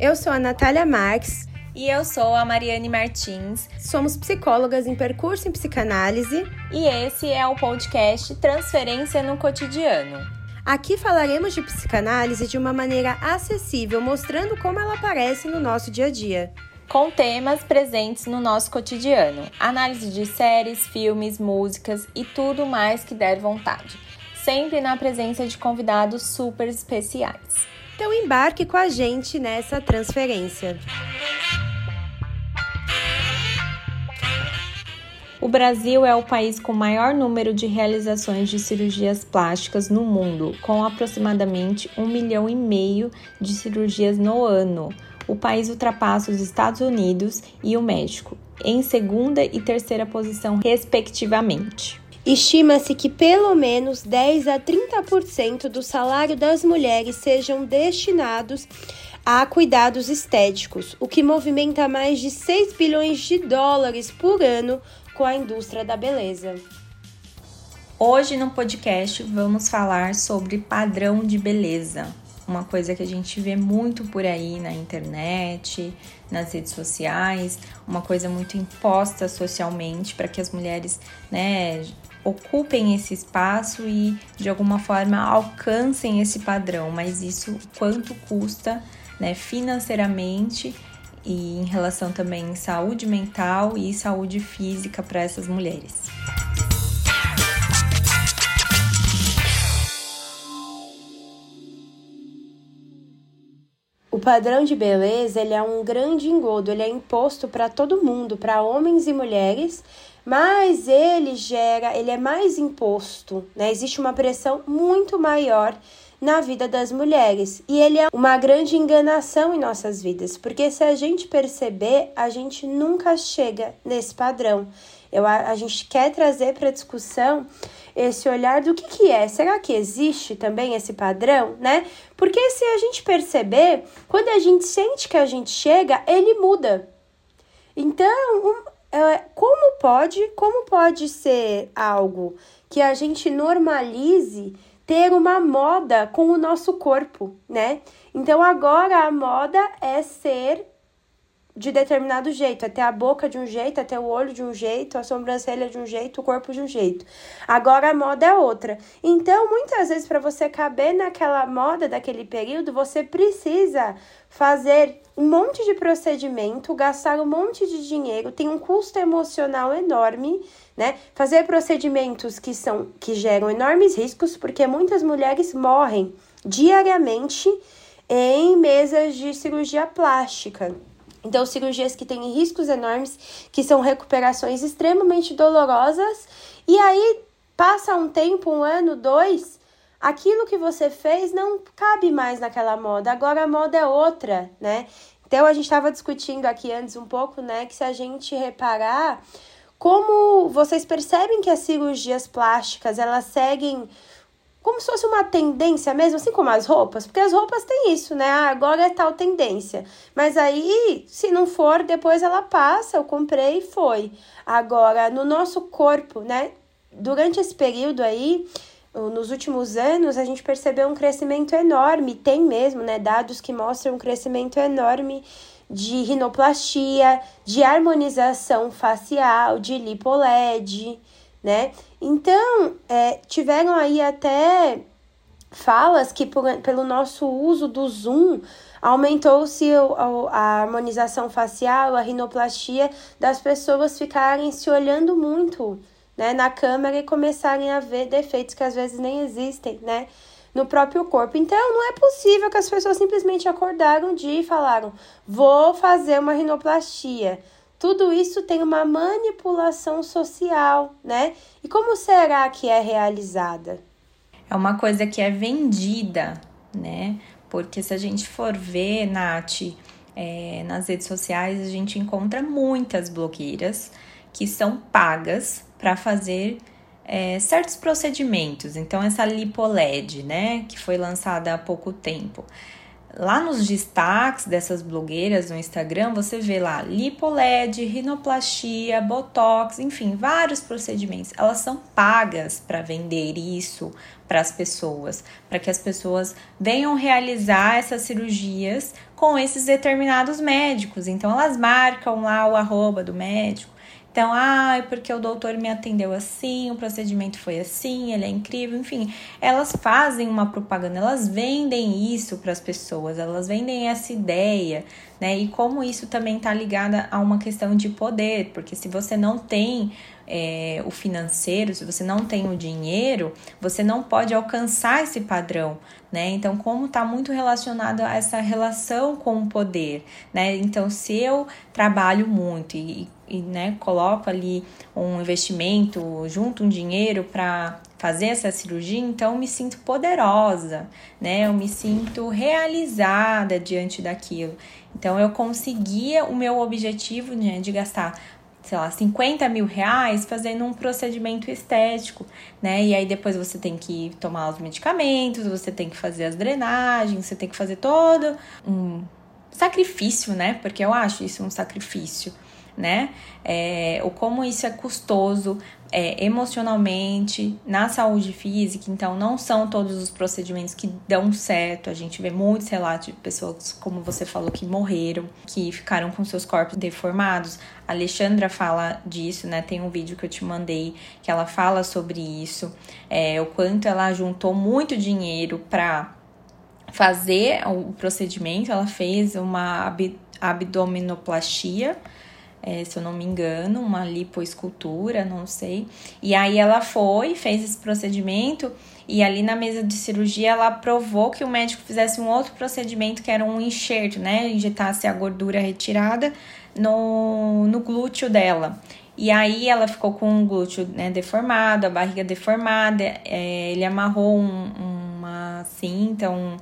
Eu sou a Natália Marques. E eu sou a Mariane Martins. Somos psicólogas em percurso em psicanálise. E esse é o podcast Transferência no Cotidiano. Aqui falaremos de psicanálise de uma maneira acessível, mostrando como ela aparece no nosso dia a dia. Com temas presentes no nosso cotidiano, análise de séries, filmes, músicas e tudo mais que der vontade, sempre na presença de convidados super especiais. Então embarque com a gente nessa transferência. O Brasil é o país com maior número de realizações de cirurgias plásticas no mundo, com aproximadamente um milhão e meio de cirurgias no ano. O país ultrapassa os Estados Unidos e o México, em segunda e terceira posição, respectivamente. Estima-se que pelo menos 10 a 30% do salário das mulheres sejam destinados a cuidados estéticos, o que movimenta mais de 6 bilhões de dólares por ano com a indústria da beleza. Hoje no podcast vamos falar sobre padrão de beleza, uma coisa que a gente vê muito por aí na internet, nas redes sociais, uma coisa muito imposta socialmente para que as mulheres, né, ocupem esse espaço e de alguma forma alcancem esse padrão, mas isso quanto custa, né, financeiramente e em relação também em saúde mental e saúde física para essas mulheres. O padrão de beleza ele é um grande engodo, ele é imposto para todo mundo, para homens e mulheres, mas ele gera, ele é mais imposto, né? Existe uma pressão muito maior na vida das mulheres. E ele é uma grande enganação em nossas vidas, porque se a gente perceber, a gente nunca chega nesse padrão. Eu, a, a gente quer trazer para discussão esse olhar do que, que é. Será que existe também esse padrão, né? Porque se a gente perceber, quando a gente sente que a gente chega, ele muda. Então, um, como pode, como pode ser algo que a gente normalize ter uma moda com o nosso corpo, né? Então agora a moda é ser de determinado jeito, até a boca de um jeito, até o olho de um jeito, a sobrancelha de um jeito, o corpo de um jeito. Agora a moda é outra. Então, muitas vezes para você caber naquela moda daquele período, você precisa fazer um monte de procedimento, gastar um monte de dinheiro, tem um custo emocional enorme, né? Fazer procedimentos que são que geram enormes riscos, porque muitas mulheres morrem diariamente em mesas de cirurgia plástica. Então, cirurgias que têm riscos enormes, que são recuperações extremamente dolorosas, e aí passa um tempo, um ano, dois, aquilo que você fez não cabe mais naquela moda, agora a moda é outra, né? Então, a gente estava discutindo aqui antes um pouco, né, que se a gente reparar, como vocês percebem que as cirurgias plásticas, elas seguem como se fosse uma tendência mesmo, assim como as roupas, porque as roupas têm isso, né? Ah, agora é tal tendência. Mas aí, se não for, depois ela passa, eu comprei e foi. Agora, no nosso corpo, né? Durante esse período aí, nos últimos anos, a gente percebeu um crescimento enorme, tem mesmo, né? Dados que mostram um crescimento enorme de rinoplastia, de harmonização facial, de lipoled, né? Então, é, tiveram aí até falas que por, pelo nosso uso do Zoom aumentou-se a harmonização facial, a rinoplastia das pessoas ficarem se olhando muito né, na câmera e começarem a ver defeitos que às vezes nem existem, né? No próprio corpo. Então, não é possível que as pessoas simplesmente acordaram dia e falaram: vou fazer uma rinoplastia. Tudo isso tem uma manipulação social, né? E como será que é realizada? É uma coisa que é vendida, né? Porque se a gente for ver, Nath, é, nas redes sociais, a gente encontra muitas blogueiras que são pagas para fazer é, certos procedimentos. Então, essa LipoLED, né, que foi lançada há pouco tempo. Lá nos destaques dessas blogueiras no Instagram, você vê lá lipoled, rinoplastia, botox, enfim, vários procedimentos. Elas são pagas para vender isso para as pessoas, para que as pessoas venham realizar essas cirurgias com esses determinados médicos. Então elas marcam lá o arroba do médico. Então, ah, porque o doutor me atendeu assim, o procedimento foi assim, ele é incrível, enfim. Elas fazem uma propaganda, elas vendem isso para as pessoas, elas vendem essa ideia, né? E como isso também está ligada a uma questão de poder, porque se você não tem é, o financeiro, se você não tem o dinheiro, você não pode alcançar esse padrão, né? Então, como está muito relacionado a essa relação com o poder, né? Então, se eu trabalho muito e, e né, coloco ali um investimento, junto um dinheiro para fazer essa cirurgia, então eu me sinto poderosa, né? Eu me sinto realizada diante daquilo. Então eu conseguia o meu objetivo né, de gastar sei lá, 50 mil reais fazendo um procedimento estético, né? E aí depois você tem que tomar os medicamentos, você tem que fazer as drenagens, você tem que fazer todo um sacrifício, né? Porque eu acho isso um sacrifício né? É, o como isso é custoso é, emocionalmente, na saúde física. Então, não são todos os procedimentos que dão certo. A gente vê muitos relatos de pessoas, como você falou, que morreram, que ficaram com seus corpos deformados. A Alexandra fala disso, né? Tem um vídeo que eu te mandei que ela fala sobre isso, é, o quanto ela juntou muito dinheiro para fazer o procedimento. Ela fez uma ab abdominoplastia é, se eu não me engano, uma lipoescultura, não sei. E aí ela foi, fez esse procedimento e ali na mesa de cirurgia ela aprovou que o médico fizesse um outro procedimento que era um enxerto, né? Injetasse a gordura retirada no, no glúteo dela. E aí ela ficou com o glúteo né, deformado, a barriga deformada, é, ele amarrou um, uma cinta, um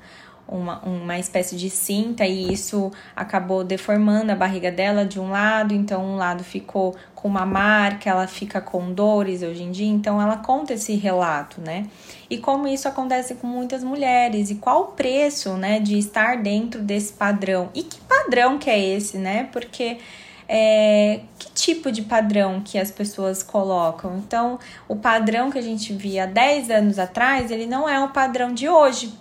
uma, uma espécie de cinta e isso acabou deformando a barriga dela de um lado, então um lado ficou com uma marca, ela fica com dores hoje em dia, então ela conta esse relato, né? E como isso acontece com muitas mulheres e qual o preço, né, de estar dentro desse padrão? E que padrão que é esse, né? Porque é, que tipo de padrão que as pessoas colocam. Então, o padrão que a gente via 10 anos atrás, ele não é o padrão de hoje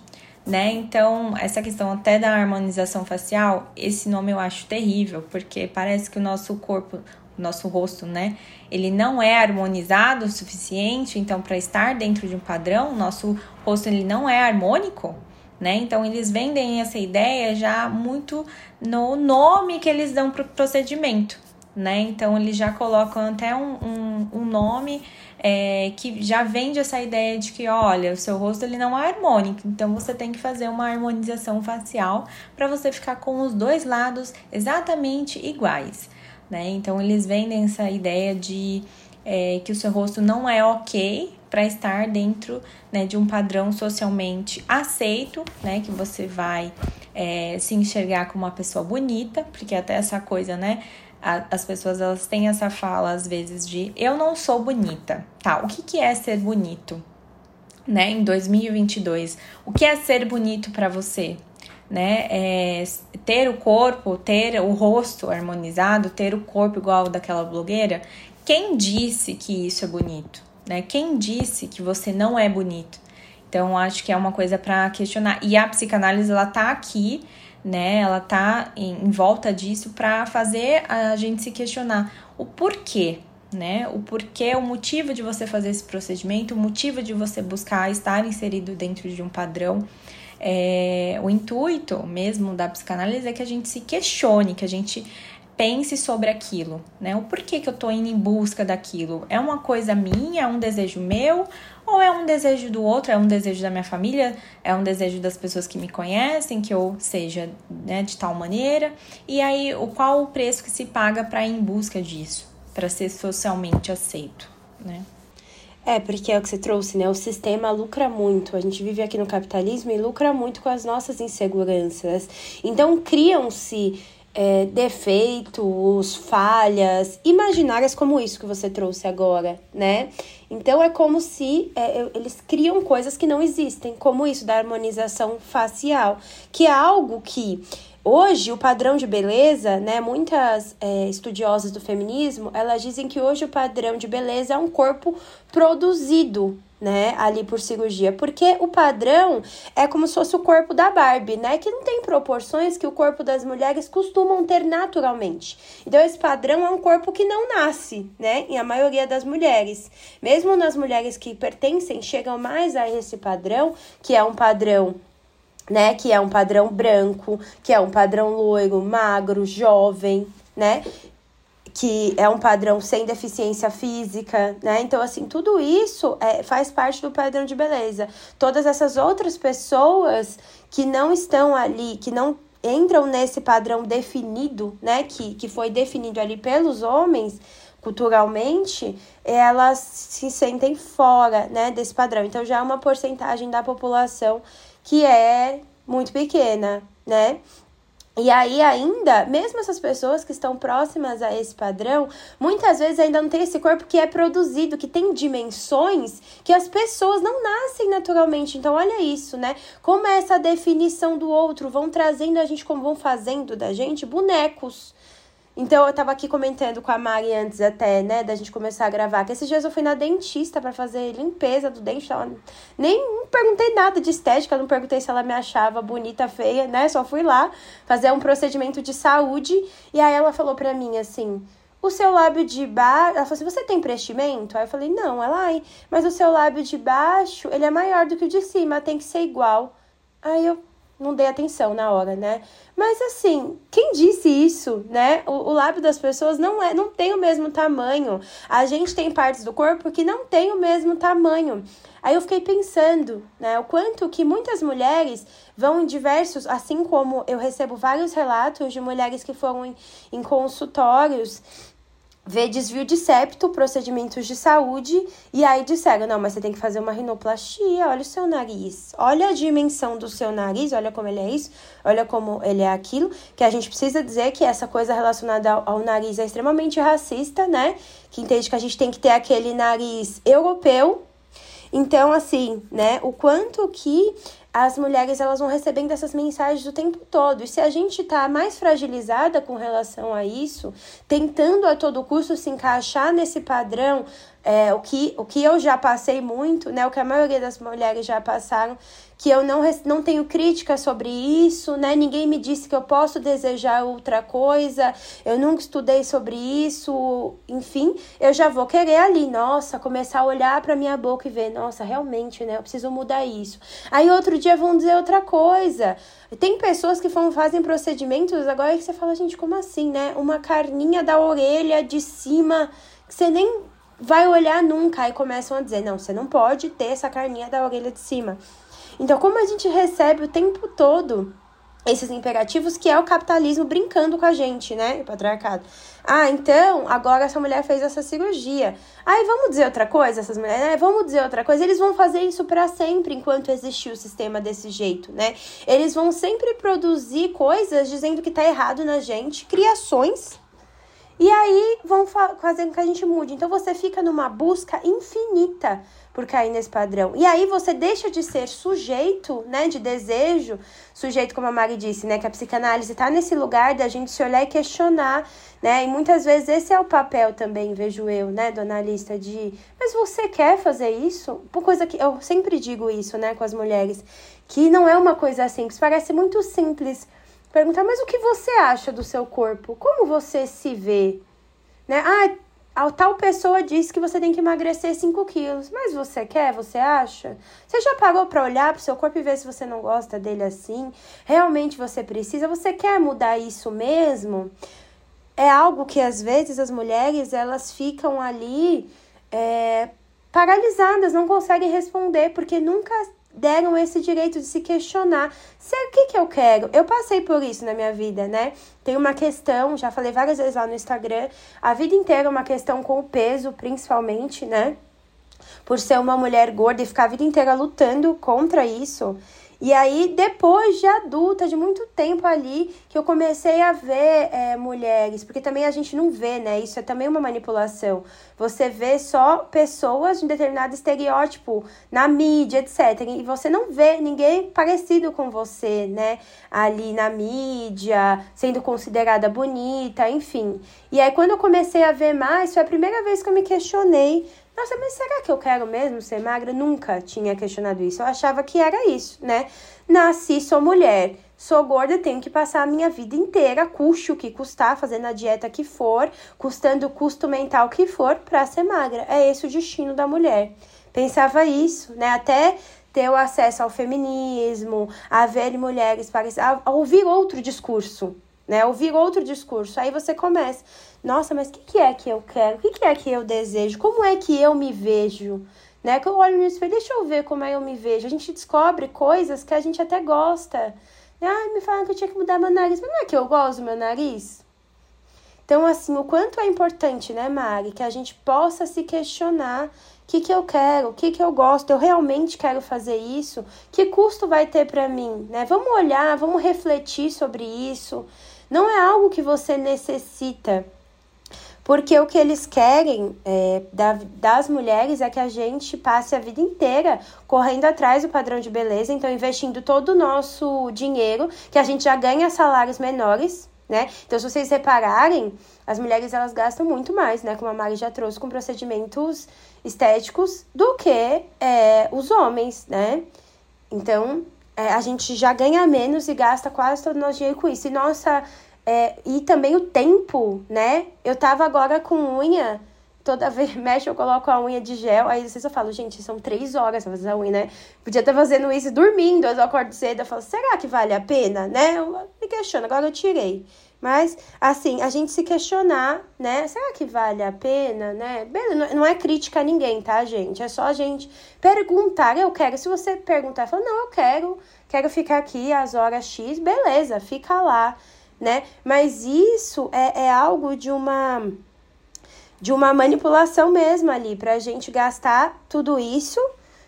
né? Então, essa questão até da harmonização facial, esse nome eu acho terrível, porque parece que o nosso corpo, o nosso rosto, né, ele não é harmonizado o suficiente, então para estar dentro de um padrão, o nosso rosto ele não é harmônico, né? Então eles vendem essa ideia já muito no nome que eles dão para o procedimento, né? Então eles já colocam até um, um, um nome é, que já vende essa ideia de que, olha, o seu rosto ele não é harmônico, então você tem que fazer uma harmonização facial para você ficar com os dois lados exatamente iguais, né? Então eles vendem essa ideia de é, que o seu rosto não é ok para estar dentro né, de um padrão socialmente aceito, né? Que você vai é, se enxergar como uma pessoa bonita, porque até essa coisa, né? As pessoas elas têm essa fala às vezes de eu não sou bonita. Tá, o que, que é ser bonito? Né, em 2022, o que é ser bonito para você? Né, é ter o corpo, ter o rosto harmonizado, ter o corpo igual daquela blogueira. Quem disse que isso é bonito? Né? Quem disse que você não é bonito? Então, acho que é uma coisa para questionar. E a psicanálise, ela tá aqui né? Ela tá em, em volta disso para fazer a gente se questionar o porquê, né? O porquê, o motivo de você fazer esse procedimento, o motivo de você buscar estar inserido dentro de um padrão. É, o intuito mesmo da psicanálise é que a gente se questione, que a gente pense sobre aquilo, né? O porquê que eu tô indo em busca daquilo? É uma coisa minha, é um desejo meu ou é um desejo do outro, é um desejo da minha família, é um desejo das pessoas que me conhecem, que eu seja né, de tal maneira. E aí, o qual o preço que se paga para ir em busca disso, para ser socialmente aceito, né? É, porque é o que você trouxe, né? O sistema lucra muito. A gente vive aqui no capitalismo e lucra muito com as nossas inseguranças. Então, criam-se é, defeitos, falhas imaginárias como isso que você trouxe agora, né? Então é como se é, eles criam coisas que não existem, como isso da harmonização facial, que é algo que hoje o padrão de beleza, né? Muitas é, estudiosas do feminismo elas dizem que hoje o padrão de beleza é um corpo produzido, né, ali por cirurgia, porque o padrão é como se fosse o corpo da Barbie, né, que não tem proporções que o corpo das mulheres costumam ter naturalmente. Então esse padrão é um corpo que não nasce, né, em a maioria das mulheres. Mesmo nas mulheres que pertencem, chegam mais a esse padrão, que é um padrão né, que é um padrão branco, que é um padrão loiro, magro, jovem, né? Que é um padrão sem deficiência física, né? Então, assim, tudo isso é, faz parte do padrão de beleza. Todas essas outras pessoas que não estão ali, que não entram nesse padrão definido, né? Que, que foi definido ali pelos homens culturalmente, elas se sentem fora, né, desse padrão. Então, já é uma porcentagem da população que é muito pequena, né? E aí, ainda, mesmo essas pessoas que estão próximas a esse padrão, muitas vezes ainda não tem esse corpo que é produzido, que tem dimensões que as pessoas não nascem naturalmente. Então, olha isso, né? Como é essa definição do outro vão trazendo a gente, como vão fazendo da gente bonecos então eu tava aqui comentando com a Mari antes até, né, da gente começar a gravar, que esses dias eu fui na dentista para fazer limpeza do dente, ela nem perguntei nada de estética, não perguntei se ela me achava bonita, feia, né? Só fui lá fazer um procedimento de saúde e aí ela falou para mim assim: "O seu lábio de baixo, ela falou assim: "Você tem preenchimento?" Aí eu falei: "Não, ela ai, mas o seu lábio de baixo, ele é maior do que o de cima, tem que ser igual." Aí eu não dei atenção na hora, né? Mas assim, quem disse isso, né? O, o, lábio das pessoas não é, não tem o mesmo tamanho. A gente tem partes do corpo que não tem o mesmo tamanho. Aí eu fiquei pensando, né, o quanto que muitas mulheres vão em diversos, assim como eu recebo vários relatos de mulheres que foram em, em consultórios ver desvio de septo, procedimentos de saúde, e aí disseram, não, mas você tem que fazer uma rinoplastia, olha o seu nariz, olha a dimensão do seu nariz, olha como ele é isso, olha como ele é aquilo, que a gente precisa dizer que essa coisa relacionada ao, ao nariz é extremamente racista, né, que entende que a gente tem que ter aquele nariz europeu, então, assim, né, o quanto que as mulheres elas vão recebendo essas mensagens o tempo todo. E se a gente tá mais fragilizada com relação a isso, tentando a todo custo se encaixar nesse padrão, é, o, que, o que eu já passei muito, né? O que a maioria das mulheres já passaram, que eu não, não tenho crítica sobre isso, né? Ninguém me disse que eu posso desejar outra coisa, eu nunca estudei sobre isso, enfim, eu já vou querer ali, nossa, começar a olhar para minha boca e ver, nossa, realmente, né? Eu preciso mudar isso. Aí outro dia vão dizer outra coisa. Tem pessoas que fazem procedimentos agora que você fala, gente, como assim, né? Uma carninha da orelha de cima que você nem vai olhar nunca. Aí começam a dizer: não, você não pode ter essa carninha da orelha de cima. Então, como a gente recebe o tempo todo esses imperativos, que é o capitalismo brincando com a gente, né? O patriarcado. Ah, então, agora essa mulher fez essa cirurgia. Aí vamos dizer outra coisa, essas mulheres, né? Vamos dizer outra coisa. Eles vão fazer isso para sempre enquanto existir o sistema desse jeito, né? Eles vão sempre produzir coisas dizendo que tá errado na gente, criações e aí vão fazendo que a gente mude. Então você fica numa busca infinita por cair nesse padrão. E aí você deixa de ser sujeito, né, de desejo, sujeito como a Mari disse, né, que a psicanálise está nesse lugar da gente se olhar e questionar, né? E muitas vezes esse é o papel também, vejo eu, né, do analista de, mas você quer fazer isso? Por coisa que eu sempre digo isso, né, com as mulheres, que não é uma coisa simples, parece muito simples perguntar, mas o que você acha do seu corpo? Como você se vê? Né? Ah, a tal pessoa disse que você tem que emagrecer 5 quilos. Mas você quer? Você acha? Você já parou para olhar para o seu corpo e ver se você não gosta dele assim? Realmente você precisa? Você quer mudar isso mesmo? É algo que às vezes as mulheres elas ficam ali é, paralisadas, não conseguem responder porque nunca deram esse direito de se questionar se o que, que eu quero. Eu passei por isso na minha vida, né? Tem uma questão, já falei várias vezes lá no Instagram, a vida inteira uma questão com o peso, principalmente, né? Por ser uma mulher gorda e ficar a vida inteira lutando contra isso. E aí, depois de adulta, de muito tempo ali, que eu comecei a ver é, mulheres, porque também a gente não vê, né? Isso é também uma manipulação. Você vê só pessoas de um determinado estereótipo na mídia, etc. E você não vê ninguém parecido com você, né? Ali na mídia, sendo considerada bonita, enfim. E aí, quando eu comecei a ver mais, foi a primeira vez que eu me questionei nossa, mas será que eu quero mesmo ser magra? Nunca tinha questionado isso. Eu achava que era isso, né? Nasci, sou mulher, sou gorda, tenho que passar a minha vida inteira, custe o que custar, fazendo a dieta que for, custando o custo mental que for, pra ser magra. É esse o destino da mulher. Pensava isso, né? Até ter o acesso ao feminismo, a ver mulheres, a ouvir outro discurso, né? Ouvir outro discurso. Aí você começa, nossa, mas o que, que é que eu quero? O que, que é que eu desejo? Como é que eu me vejo? Né? Que eu olho no espelho, deixa eu ver como é que eu me vejo. A gente descobre coisas que a gente até gosta. Ah, me falaram que eu tinha que mudar meu nariz, mas não é que eu gosto do meu nariz? Então, assim, o quanto é importante, né, Mari, que a gente possa se questionar o que, que eu quero, o que, que eu gosto, eu realmente quero fazer isso, que custo vai ter para mim, né? Vamos olhar, vamos refletir sobre isso. Não é algo que você necessita, porque o que eles querem é, da, das mulheres é que a gente passe a vida inteira correndo atrás do padrão de beleza, então investindo todo o nosso dinheiro, que a gente já ganha salários menores, né? Então, se vocês repararem, as mulheres elas gastam muito mais, né? Como a Mari já trouxe, com procedimentos estéticos do que é, os homens, né? Então, é, a gente já ganha menos e gasta quase todo o nosso dinheiro com isso. E nossa é, e também o tempo, né? Eu tava agora com unha, toda vez mexe eu coloco a unha de gel, aí vocês eu falo, gente, são três horas pra fazer a unha, né? Podia estar fazendo isso dormindo, eu acordo cedo, eu falo, será que vale a pena, né? Eu me questiono, agora eu tirei. Mas, assim, a gente se questionar, né? Será que vale a pena, né? Beleza, não é crítica a ninguém, tá, gente? É só a gente perguntar, eu quero. Se você perguntar, fala, não, eu quero, quero ficar aqui às horas X, beleza, fica lá né? Mas isso é, é algo de uma de uma manipulação mesmo ali para a gente gastar tudo isso,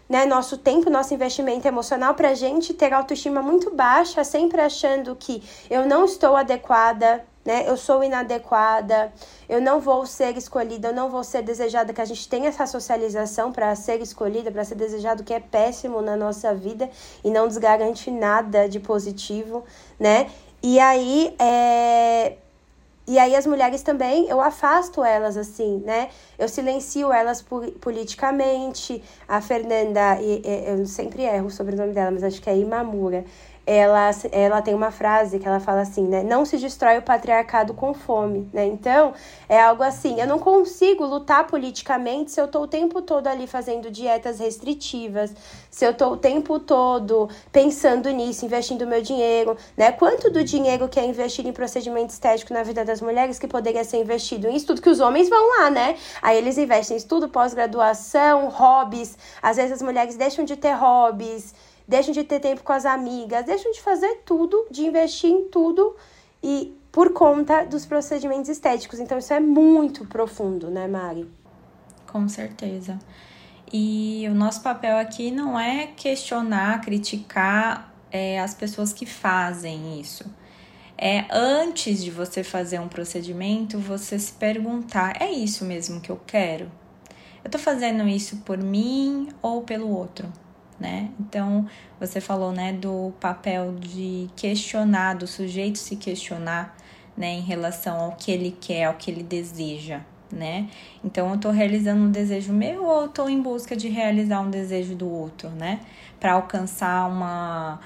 né? Nosso tempo, nosso investimento emocional para a gente ter autoestima muito baixa, sempre achando que eu não estou adequada, né? Eu sou inadequada, eu não vou ser escolhida, eu não vou ser desejada, que a gente tem essa socialização para ser escolhida, para ser desejado, que é péssimo na nossa vida e não desgarante nada de positivo, né? E aí, é... E aí as mulheres também, eu afasto elas assim, né? Eu silencio elas politicamente. A Fernanda, eu sempre erro o sobrenome dela, mas acho que é Imamura ela, ela tem uma frase que ela fala assim, né? Não se destrói o patriarcado com fome, né? Então, é algo assim, eu não consigo lutar politicamente se eu tô o tempo todo ali fazendo dietas restritivas, se eu tô o tempo todo pensando nisso, investindo meu dinheiro, né? Quanto do dinheiro que é investido em procedimento estético na vida das mulheres que poderia ser investido em estudo, que os homens vão lá, né? Aí eles investem em estudo, pós-graduação, hobbies, às vezes as mulheres deixam de ter hobbies, deixam de ter tempo com as amigas, deixam de fazer tudo, de investir em tudo e por conta dos procedimentos estéticos. Então isso é muito profundo, né, Mari? Com certeza. E o nosso papel aqui não é questionar, criticar é, as pessoas que fazem isso. É antes de você fazer um procedimento, você se perguntar: é isso mesmo que eu quero? Eu tô fazendo isso por mim ou pelo outro? Né? Então, você falou, né, do papel de questionar, do sujeito se questionar, né, em relação ao que ele quer, ao que ele deseja, né? Então, eu tô realizando um desejo meu ou tô em busca de realizar um desejo do outro, né? Para alcançar uma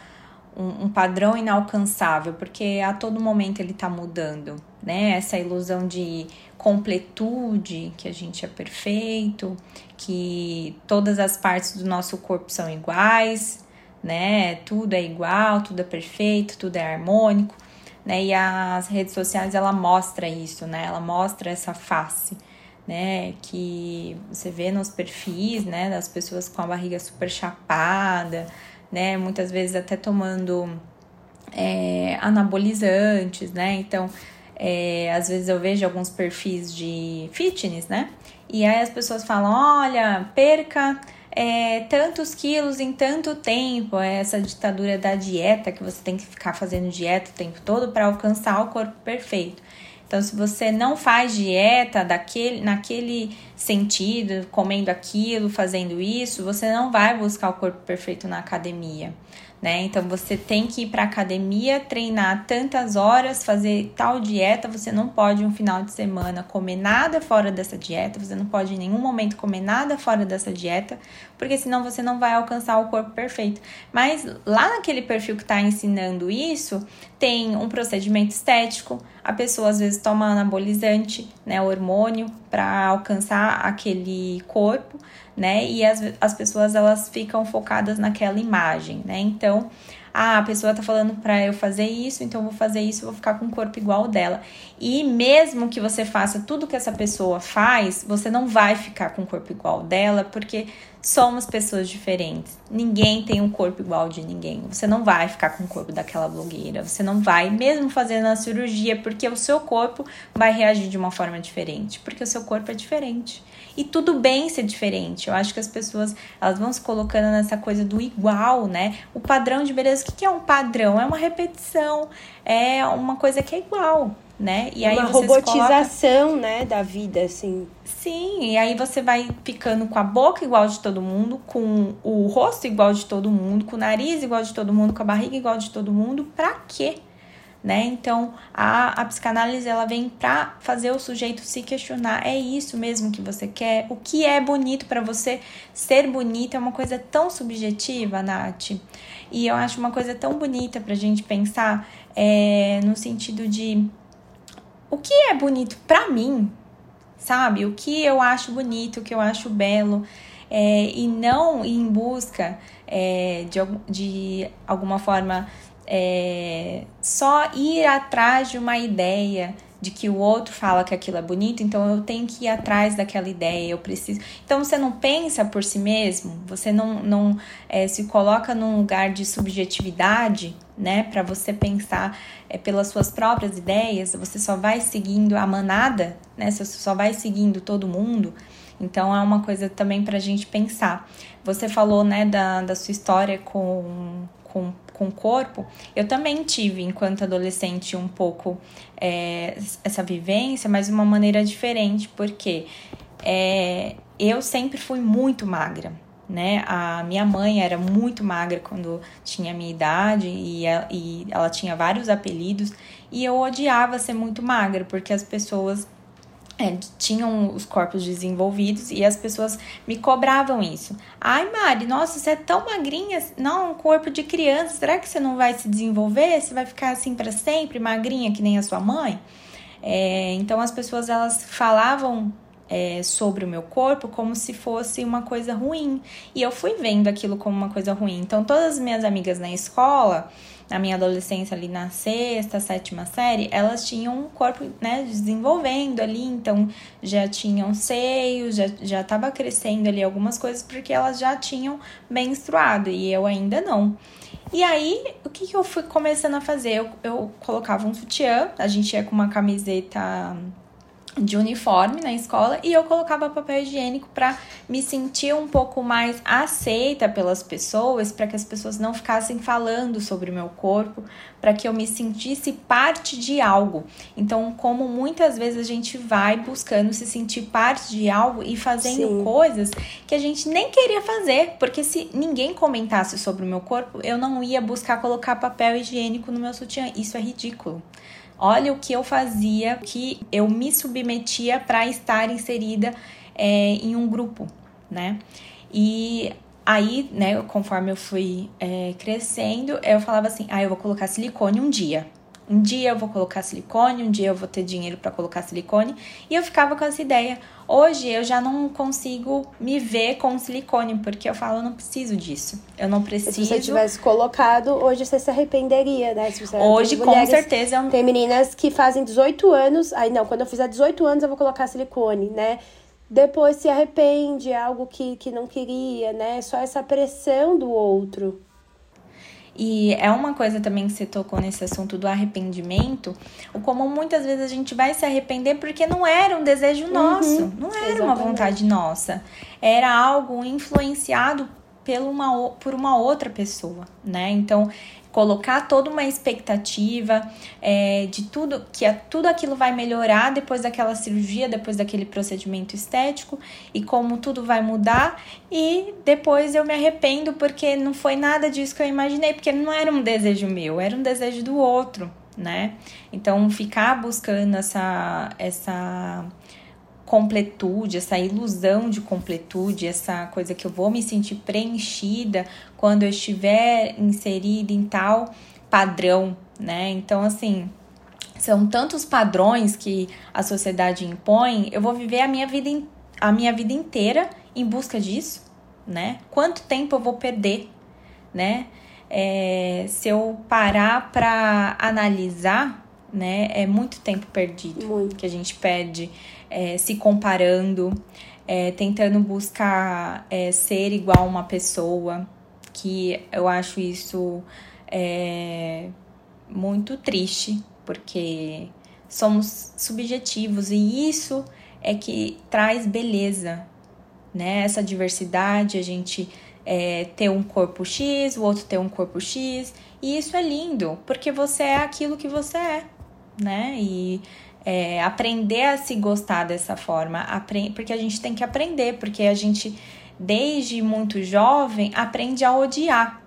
um, um, padrão inalcançável, porque a todo momento ele tá mudando, né? Essa ilusão de completude, que a gente é perfeito, que todas as partes do nosso corpo são iguais, né? Tudo é igual, tudo é perfeito, tudo é harmônico, né? E as redes sociais ela mostra isso, né? Ela mostra essa face, né? Que você vê nos perfis, né? Das pessoas com a barriga super chapada, né? Muitas vezes até tomando é, anabolizantes, né? Então é, às vezes eu vejo alguns perfis de fitness, né? E aí as pessoas falam: olha, perca é, tantos quilos em tanto tempo, é essa ditadura da dieta, que você tem que ficar fazendo dieta o tempo todo para alcançar o corpo perfeito. Então, se você não faz dieta daquele, naquele sentido, comendo aquilo, fazendo isso, você não vai buscar o corpo perfeito na academia né? Então você tem que ir para academia, treinar tantas horas, fazer tal dieta, você não pode um final de semana comer nada fora dessa dieta, você não pode em nenhum momento comer nada fora dessa dieta, porque senão você não vai alcançar o corpo perfeito. Mas lá naquele perfil que está ensinando isso, tem um procedimento estético, a pessoa às vezes toma anabolizante, né, hormônio para alcançar aquele corpo né? E as, as pessoas elas ficam focadas naquela imagem, né? Então, ah, a pessoa tá falando para eu fazer isso, então eu vou fazer isso, vou ficar com o corpo igual dela. E mesmo que você faça tudo que essa pessoa faz, você não vai ficar com o corpo igual dela, porque somos pessoas diferentes. Ninguém tem um corpo igual de ninguém. Você não vai ficar com o corpo daquela blogueira. Você não vai, mesmo fazendo a cirurgia, porque o seu corpo vai reagir de uma forma diferente, porque o seu corpo é diferente. E tudo bem ser diferente. Eu acho que as pessoas elas vão se colocando nessa coisa do igual, né? O padrão de beleza, o que é um padrão? É uma repetição, é uma coisa que é igual, né? E aí uma robotização, coloca... né, da vida, assim. Sim, e aí você vai ficando com a boca igual de todo mundo, com o rosto igual de todo mundo, com o nariz igual de todo mundo, com a barriga igual de todo mundo. Pra quê? Né? Então, a, a psicanálise ela vem para fazer o sujeito se questionar: é isso mesmo que você quer? O que é bonito para você? Ser bonito é uma coisa tão subjetiva, Nath. E eu acho uma coisa tão bonita para a gente pensar é, no sentido de o que é bonito para mim, sabe? O que eu acho bonito, o que eu acho belo. É, e não ir em busca é, de, de alguma forma é, só ir atrás de uma ideia de que o outro fala que aquilo é bonito, então eu tenho que ir atrás daquela ideia, eu preciso. Então você não pensa por si mesmo, você não, não é, se coloca num lugar de subjetividade, né, para você pensar é, pelas suas próprias ideias, você só vai seguindo a manada, né, você só vai seguindo todo mundo. Então é uma coisa também para a gente pensar. Você falou, né, da, da sua história com, com com o corpo, eu também tive, enquanto adolescente, um pouco é, essa vivência, mas de uma maneira diferente, porque é, eu sempre fui muito magra. Né? A minha mãe era muito magra quando tinha minha idade e ela, e ela tinha vários apelidos e eu odiava ser muito magra porque as pessoas é, tinham os corpos desenvolvidos e as pessoas me cobravam isso. Ai, Mari, nossa, você é tão magrinha, não, corpo de criança, será que você não vai se desenvolver? Você vai ficar assim para sempre, magrinha que nem a sua mãe? É, então as pessoas elas falavam é, sobre o meu corpo como se fosse uma coisa ruim e eu fui vendo aquilo como uma coisa ruim. Então todas as minhas amigas na escola na minha adolescência ali na sexta, sétima série, elas tinham um corpo, né, desenvolvendo ali, então já tinham seios, já, já tava crescendo ali algumas coisas porque elas já tinham menstruado e eu ainda não. E aí, o que, que eu fui começando a fazer? Eu, eu colocava um sutiã, a gente ia com uma camiseta de uniforme na escola e eu colocava papel higiênico para me sentir um pouco mais aceita pelas pessoas, para que as pessoas não ficassem falando sobre o meu corpo, para que eu me sentisse parte de algo. Então, como muitas vezes a gente vai buscando se sentir parte de algo e fazendo Sim. coisas que a gente nem queria fazer, porque se ninguém comentasse sobre o meu corpo, eu não ia buscar colocar papel higiênico no meu sutiã. Isso é ridículo. Olha o que eu fazia, que eu me submetia para estar inserida é, em um grupo, né? E aí, né, conforme eu fui é, crescendo, eu falava assim: ah, eu vou colocar silicone um dia. Um dia eu vou colocar silicone, um dia eu vou ter dinheiro para colocar silicone. E eu ficava com essa ideia. Hoje eu já não consigo me ver com silicone, porque eu falo, eu não preciso disso. Eu não preciso. Se você tivesse colocado, hoje você se arrependeria, né? Se você hoje, com certeza. Eu... Tem meninas que fazem 18 anos, aí não, quando eu fizer 18 anos eu vou colocar silicone, né? Depois se arrepende, é algo que, que não queria, né? Só essa pressão do outro. E é uma coisa também que você tocou nesse assunto do arrependimento, o como muitas vezes a gente vai se arrepender porque não era um desejo uhum, nosso, não era exatamente. uma vontade nossa, era algo influenciado por uma, por uma outra pessoa, né? Então, colocar toda uma expectativa é, de tudo, que tudo aquilo vai melhorar depois daquela cirurgia, depois daquele procedimento estético e como tudo vai mudar e depois eu me arrependo porque não foi nada disso que eu imaginei, porque não era um desejo meu, era um desejo do outro, né? Então ficar buscando essa essa completude, essa ilusão de completude, essa coisa que eu vou me sentir preenchida quando eu estiver inserida em tal padrão, né? Então, assim, são tantos padrões que a sociedade impõe, eu vou viver a minha vida, a minha vida inteira em busca disso, né? Quanto tempo eu vou perder, né? É, se eu parar para analisar, né, é muito tempo perdido muito. que a gente perde é, se comparando, é, tentando buscar é, ser igual uma pessoa, que eu acho isso é, muito triste, porque somos subjetivos e isso é que traz beleza, né? Essa diversidade, a gente é, ter um corpo X, o outro ter um corpo X, e isso é lindo, porque você é aquilo que você é, né? E é, aprender a se gostar dessa forma, porque a gente tem que aprender, porque a gente, desde muito jovem, aprende a odiar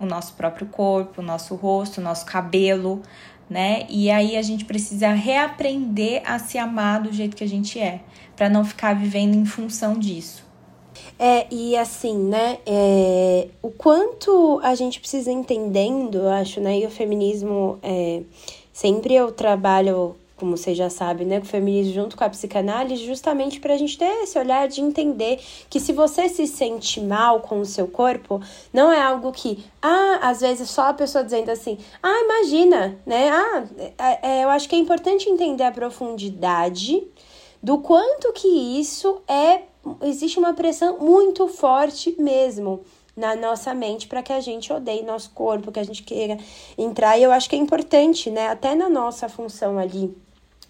o nosso próprio corpo, o nosso rosto, o nosso cabelo, né? E aí a gente precisa reaprender a se amar do jeito que a gente é, para não ficar vivendo em função disso. É, e assim, né, é, o quanto a gente precisa entendendo, eu acho, né, e o feminismo, é, sempre eu trabalho como você já sabe, né, com o feminismo junto com a psicanálise, justamente para a gente ter esse olhar de entender que se você se sente mal com o seu corpo, não é algo que, ah, às vezes só a pessoa dizendo assim, ah, imagina, né, ah, é, é, eu acho que é importante entender a profundidade do quanto que isso é, existe uma pressão muito forte mesmo na nossa mente para que a gente odeie nosso corpo, que a gente queira entrar. E eu acho que é importante, né? Até na nossa função ali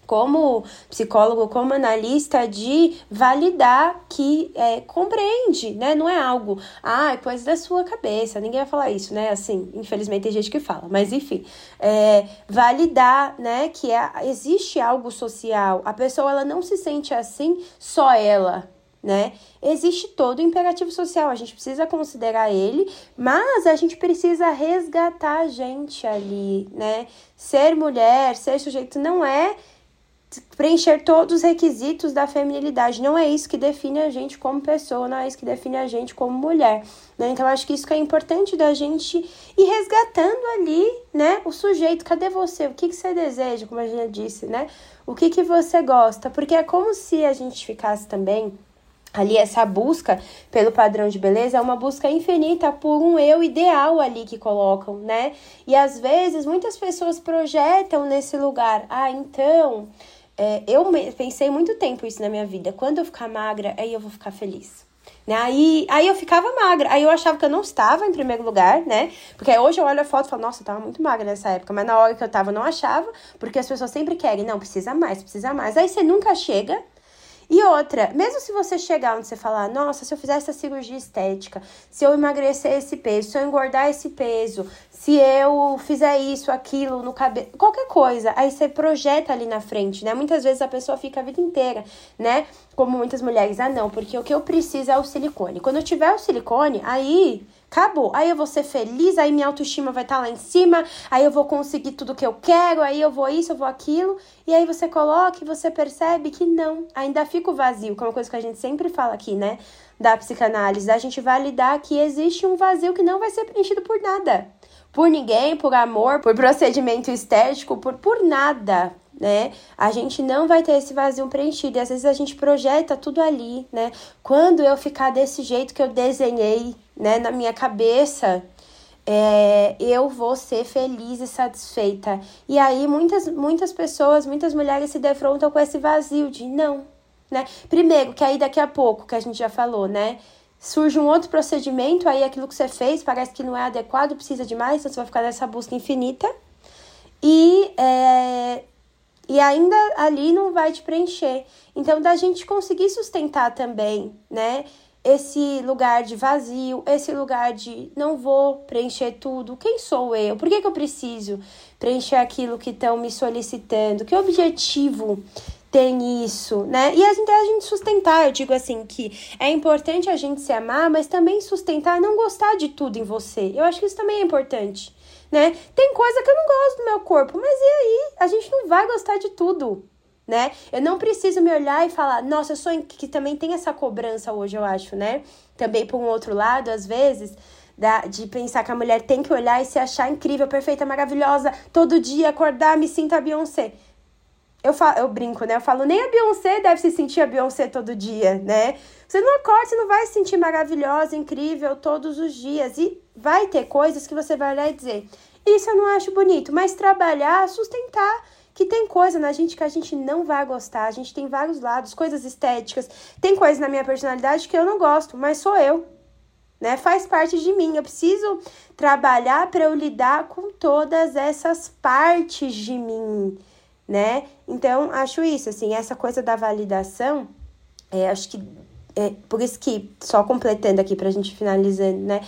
como psicólogo, como analista, de validar que é, compreende, né? Não é algo, ah, é coisa da sua cabeça. Ninguém vai falar isso, né? Assim, infelizmente tem gente que fala, mas enfim, é, validar, né? Que é, existe algo social. A pessoa ela não se sente assim, só ela, né? Existe todo o imperativo social, a gente precisa considerar ele, mas a gente precisa resgatar a gente ali, né? Ser mulher, ser sujeito não é preencher todos os requisitos da feminilidade. Não é isso que define a gente como pessoa, não é isso que define a gente como mulher. Né? Então, acho que isso que é importante da gente ir resgatando ali, né? O sujeito, cadê você? O que, que você deseja, como a gente disse, né? O que, que você gosta? Porque é como se a gente ficasse também ali essa busca pelo padrão de beleza é uma busca infinita por um eu ideal ali que colocam, né? E às vezes muitas pessoas projetam nesse lugar, ah, então é, eu pensei muito tempo isso na minha vida. Quando eu ficar magra, aí eu vou ficar feliz. Né? Aí, aí eu ficava magra. Aí eu achava que eu não estava em primeiro lugar, né? Porque hoje eu olho a foto e falo, nossa, eu tava muito magra nessa época. Mas na hora que eu tava, eu não achava. Porque as pessoas sempre querem, não, precisa mais, precisa mais. Aí você nunca chega e outra, mesmo se você chegar onde você falar, nossa, se eu fizer essa cirurgia estética, se eu emagrecer esse peso, se eu engordar esse peso, se eu fizer isso, aquilo no cabelo, qualquer coisa, aí você projeta ali na frente, né? Muitas vezes a pessoa fica a vida inteira, né? Como muitas mulheres, ah, não, porque o que eu preciso é o silicone. Quando eu tiver o silicone, aí Acabou. Aí eu vou ser feliz, aí minha autoestima vai estar tá lá em cima, aí eu vou conseguir tudo que eu quero, aí eu vou isso, eu vou aquilo. E aí você coloca e você percebe que não, ainda fica o vazio, que é uma coisa que a gente sempre fala aqui, né? Da psicanálise. A gente validar que existe um vazio que não vai ser preenchido por nada. Por ninguém, por amor, por procedimento estético, por, por nada né? A gente não vai ter esse vazio preenchido. E às vezes a gente projeta tudo ali, né? Quando eu ficar desse jeito que eu desenhei, né, na minha cabeça, é, eu vou ser feliz e satisfeita. E aí muitas, muitas pessoas, muitas mulheres se defrontam com esse vazio de não, né? Primeiro, que aí daqui a pouco, que a gente já falou, né? Surge um outro procedimento, aí aquilo que você fez parece que não é adequado, precisa de mais, então você vai ficar nessa busca infinita. E é, e ainda ali não vai te preencher. Então, da gente conseguir sustentar também, né? esse lugar de vazio, esse lugar de não vou preencher tudo. Quem sou eu? Por que, que eu preciso preencher aquilo que estão me solicitando? Que objetivo tem isso, né? E a gente, a gente sustentar, eu digo assim, que é importante a gente se amar, mas também sustentar não gostar de tudo em você. Eu acho que isso também é importante, né? Tem coisa que eu não gosto do meu corpo, mas e aí? A gente não vai gostar de tudo, né? Eu não preciso me olhar e falar, nossa, eu sou que também tem essa cobrança hoje, eu acho, né? Também por um outro lado, às vezes, da, de pensar que a mulher tem que olhar e se achar incrível, perfeita, maravilhosa, todo dia acordar, me sinta Beyoncé eu, falo, eu brinco, né? Eu falo, nem a Beyoncé deve se sentir a Beyoncé todo dia, né? Você não acorda, você não vai se sentir maravilhosa, incrível todos os dias. E vai ter coisas que você vai olhar e dizer, isso eu não acho bonito, mas trabalhar, sustentar que tem coisa na gente que a gente não vai gostar. A gente tem vários lados, coisas estéticas. Tem coisas na minha personalidade que eu não gosto, mas sou eu. Né? Faz parte de mim. Eu preciso trabalhar para eu lidar com todas essas partes de mim né? Então, acho isso, assim, essa coisa da validação, é, acho que é por isso que, só completando aqui pra gente finalizando, né?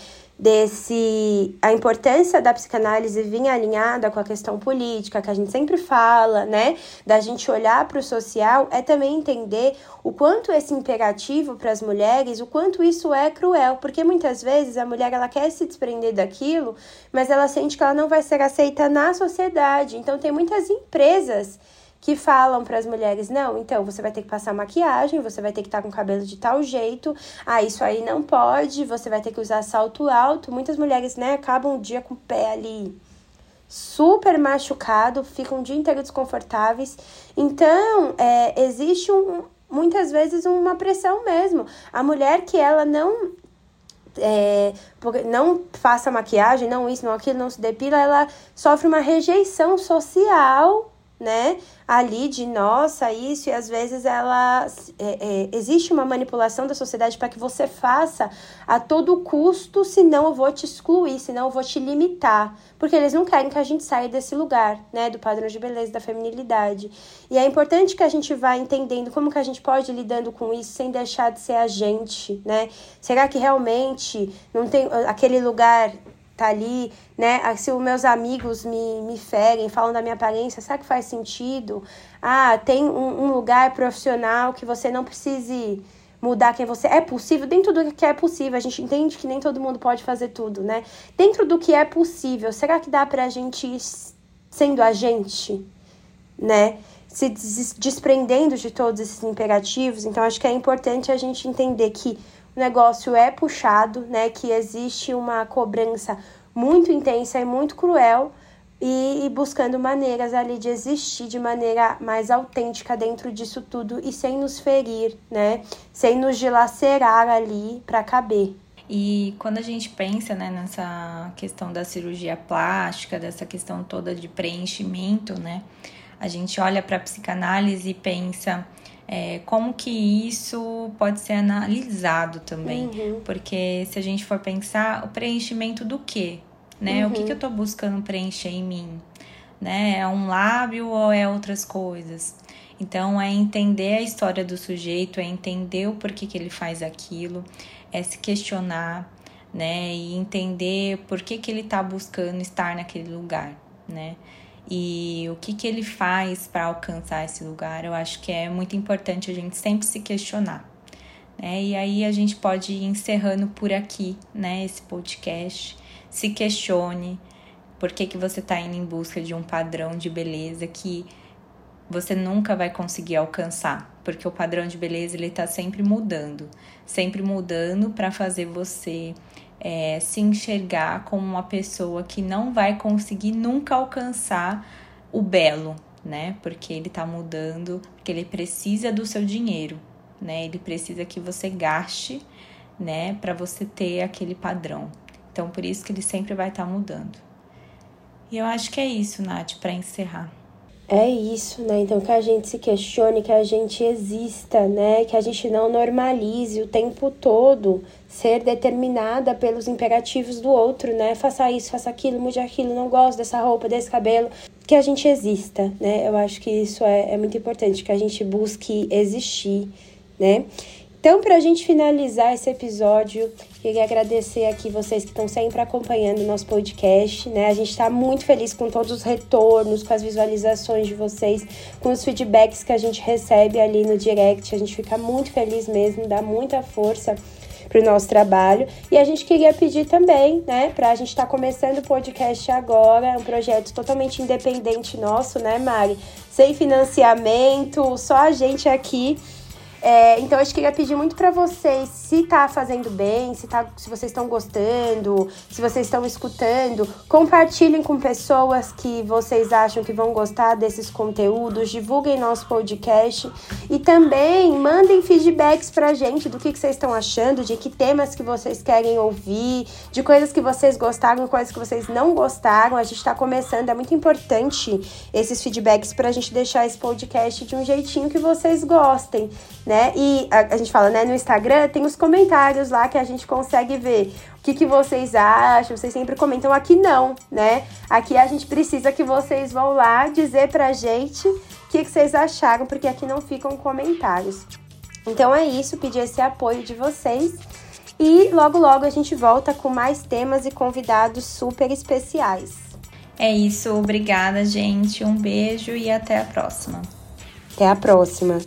Desse a importância da psicanálise vir alinhada com a questão política que a gente sempre fala, né, da gente olhar para o social, é também entender o quanto esse imperativo para as mulheres, o quanto isso é cruel, porque muitas vezes a mulher ela quer se desprender daquilo, mas ela sente que ela não vai ser aceita na sociedade. Então tem muitas empresas que falam para as mulheres: não, então você vai ter que passar maquiagem, você vai ter que estar tá com o cabelo de tal jeito, ah, isso aí não pode, você vai ter que usar salto alto. Muitas mulheres, né, acabam o dia com o pé ali super machucado, ficam o dia inteiro desconfortáveis. Então, é, existe um, muitas vezes uma pressão mesmo. A mulher que ela não é, não faça maquiagem, não isso, não aquilo, não se depila, ela sofre uma rejeição social né? Ali de nossa, isso, e às vezes ela é, é, existe uma manipulação da sociedade para que você faça a todo custo, senão eu vou te excluir, senão eu vou te limitar. Porque eles não querem que a gente saia desse lugar, né? Do padrão de beleza, da feminilidade. E é importante que a gente vá entendendo como que a gente pode ir lidando com isso sem deixar de ser a gente, né? Será que realmente não tem aquele lugar tá ali, né? Ah, se os meus amigos me, me ferem, falam da minha aparência, será que faz sentido? Ah, tem um, um lugar profissional que você não precise mudar quem você é possível dentro do que é possível. A gente entende que nem todo mundo pode fazer tudo, né? Dentro do que é possível, será que dá pra gente ir sendo a gente, né? Se desprendendo de todos esses imperativos. Então, acho que é importante a gente entender que o negócio é puxado, né? Que existe uma cobrança muito intensa e muito cruel e, buscando maneiras ali de existir de maneira mais autêntica dentro disso tudo e sem nos ferir, né? Sem nos dilacerar ali para caber. E quando a gente pensa né, nessa questão da cirurgia plástica, dessa questão toda de preenchimento, né? A gente olha para a psicanálise e pensa é, como que isso pode ser analisado também. Uhum. Porque se a gente for pensar, o preenchimento do quê? Né? Uhum. O que, que eu estou buscando preencher em mim? Né? É um lábio ou é outras coisas? Então, é entender a história do sujeito, é entender o porquê que ele faz aquilo, é se questionar, né? E entender por que, que ele está buscando estar naquele lugar, né? E o que, que ele faz para alcançar esse lugar, eu acho que é muito importante a gente sempre se questionar. Né? E aí a gente pode ir encerrando por aqui né, esse podcast. Se questione por que, que você está indo em busca de um padrão de beleza que você nunca vai conseguir alcançar, porque o padrão de beleza ele está sempre mudando, sempre mudando para fazer você é, se enxergar como uma pessoa que não vai conseguir nunca alcançar o belo, né? Porque ele tá mudando, porque ele precisa do seu dinheiro, né? Ele precisa que você gaste, né, para você ter aquele padrão. Então, por isso que ele sempre vai estar tá mudando. E eu acho que é isso, Nath, para encerrar. É isso, né? Então que a gente se questione, que a gente exista, né? Que a gente não normalize o tempo todo ser determinada pelos imperativos do outro, né? Faça isso, faça aquilo, mude aquilo, não gosto dessa roupa, desse cabelo. Que a gente exista, né? Eu acho que isso é, é muito importante, que a gente busque existir, né? Então, para a gente finalizar esse episódio, queria agradecer aqui vocês que estão sempre acompanhando o nosso podcast, né? A gente está muito feliz com todos os retornos, com as visualizações de vocês, com os feedbacks que a gente recebe ali no direct. A gente fica muito feliz mesmo, dá muita força para o nosso trabalho. E a gente queria pedir também, né, para a gente estar tá começando o podcast agora, um projeto totalmente independente nosso, né, Mari? Sem financiamento, só a gente aqui é, então, eu queria pedir muito para vocês, se tá fazendo bem, se, tá, se vocês estão gostando, se vocês estão escutando, compartilhem com pessoas que vocês acham que vão gostar desses conteúdos, divulguem nosso podcast e também mandem feedbacks pra gente do que, que vocês estão achando, de que temas que vocês querem ouvir, de coisas que vocês gostaram, coisas que vocês não gostaram. A gente está começando, é muito importante esses feedbacks para a gente deixar esse podcast de um jeitinho que vocês gostem, né? Né? E a, a, gente fala, né, no Instagram tem os comentários lá que a gente consegue ver o que, que vocês acham, vocês sempre comentam. Aqui não, né? Aqui a gente precisa que vocês vão lá dizer pra gente o que, que vocês acharam, porque aqui não ficam comentários. Então é isso, pedir esse apoio de vocês. E logo, logo a gente volta com mais temas e convidados super especiais. É isso, obrigada, gente. Um beijo e até a próxima. Até a próxima.